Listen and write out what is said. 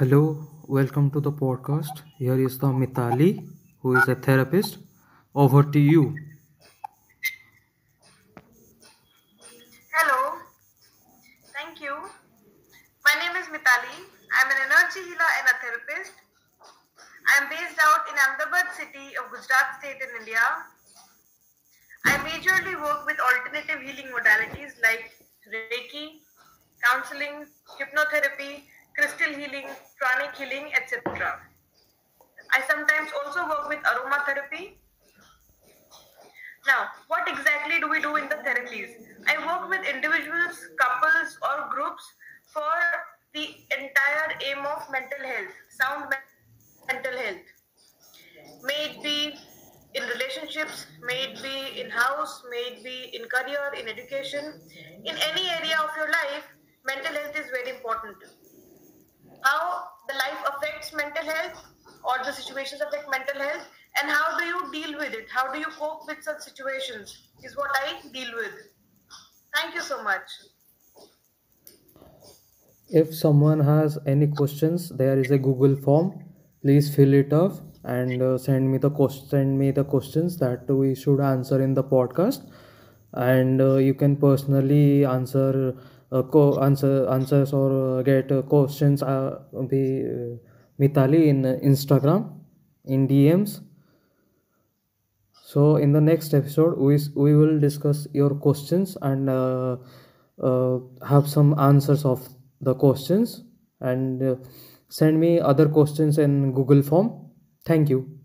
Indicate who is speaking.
Speaker 1: Hello, welcome to the podcast. Here is the Mitali, who is a therapist. Over to you.
Speaker 2: Hello, thank you. My name is Mitali. I'm an energy healer and a therapist. I'm based out in Ahmedabad city of Gujarat state in India. I majorly work with alternative healing modalities like Reiki, counseling, hypnotherapy, crystal healing, pranic healing, etc. I sometimes also work with aromatherapy. Now, what exactly do we do in the therapies? I work with individuals, couples, or groups for the entire aim of mental health, sound mental health. May it be in relationships, may it be in house, may it be in career, in education, in any area of your life, mental health is very important. How the life affects mental health or the situations affect mental health and how do you deal with it? How do you cope with such situations is what I deal with. Thank you so much.
Speaker 1: If someone has any questions, there is a Google form. Please fill it up and uh, send me the. Send me the questions that we should answer in the podcast, and uh, you can personally answer uh, co- answer answers or uh, get uh, questions. Uh, be uh, Mitali in Instagram in DMs. So in the next episode, we we will discuss your questions and have some answers of the questions and send me other questions in Google form. Thank you.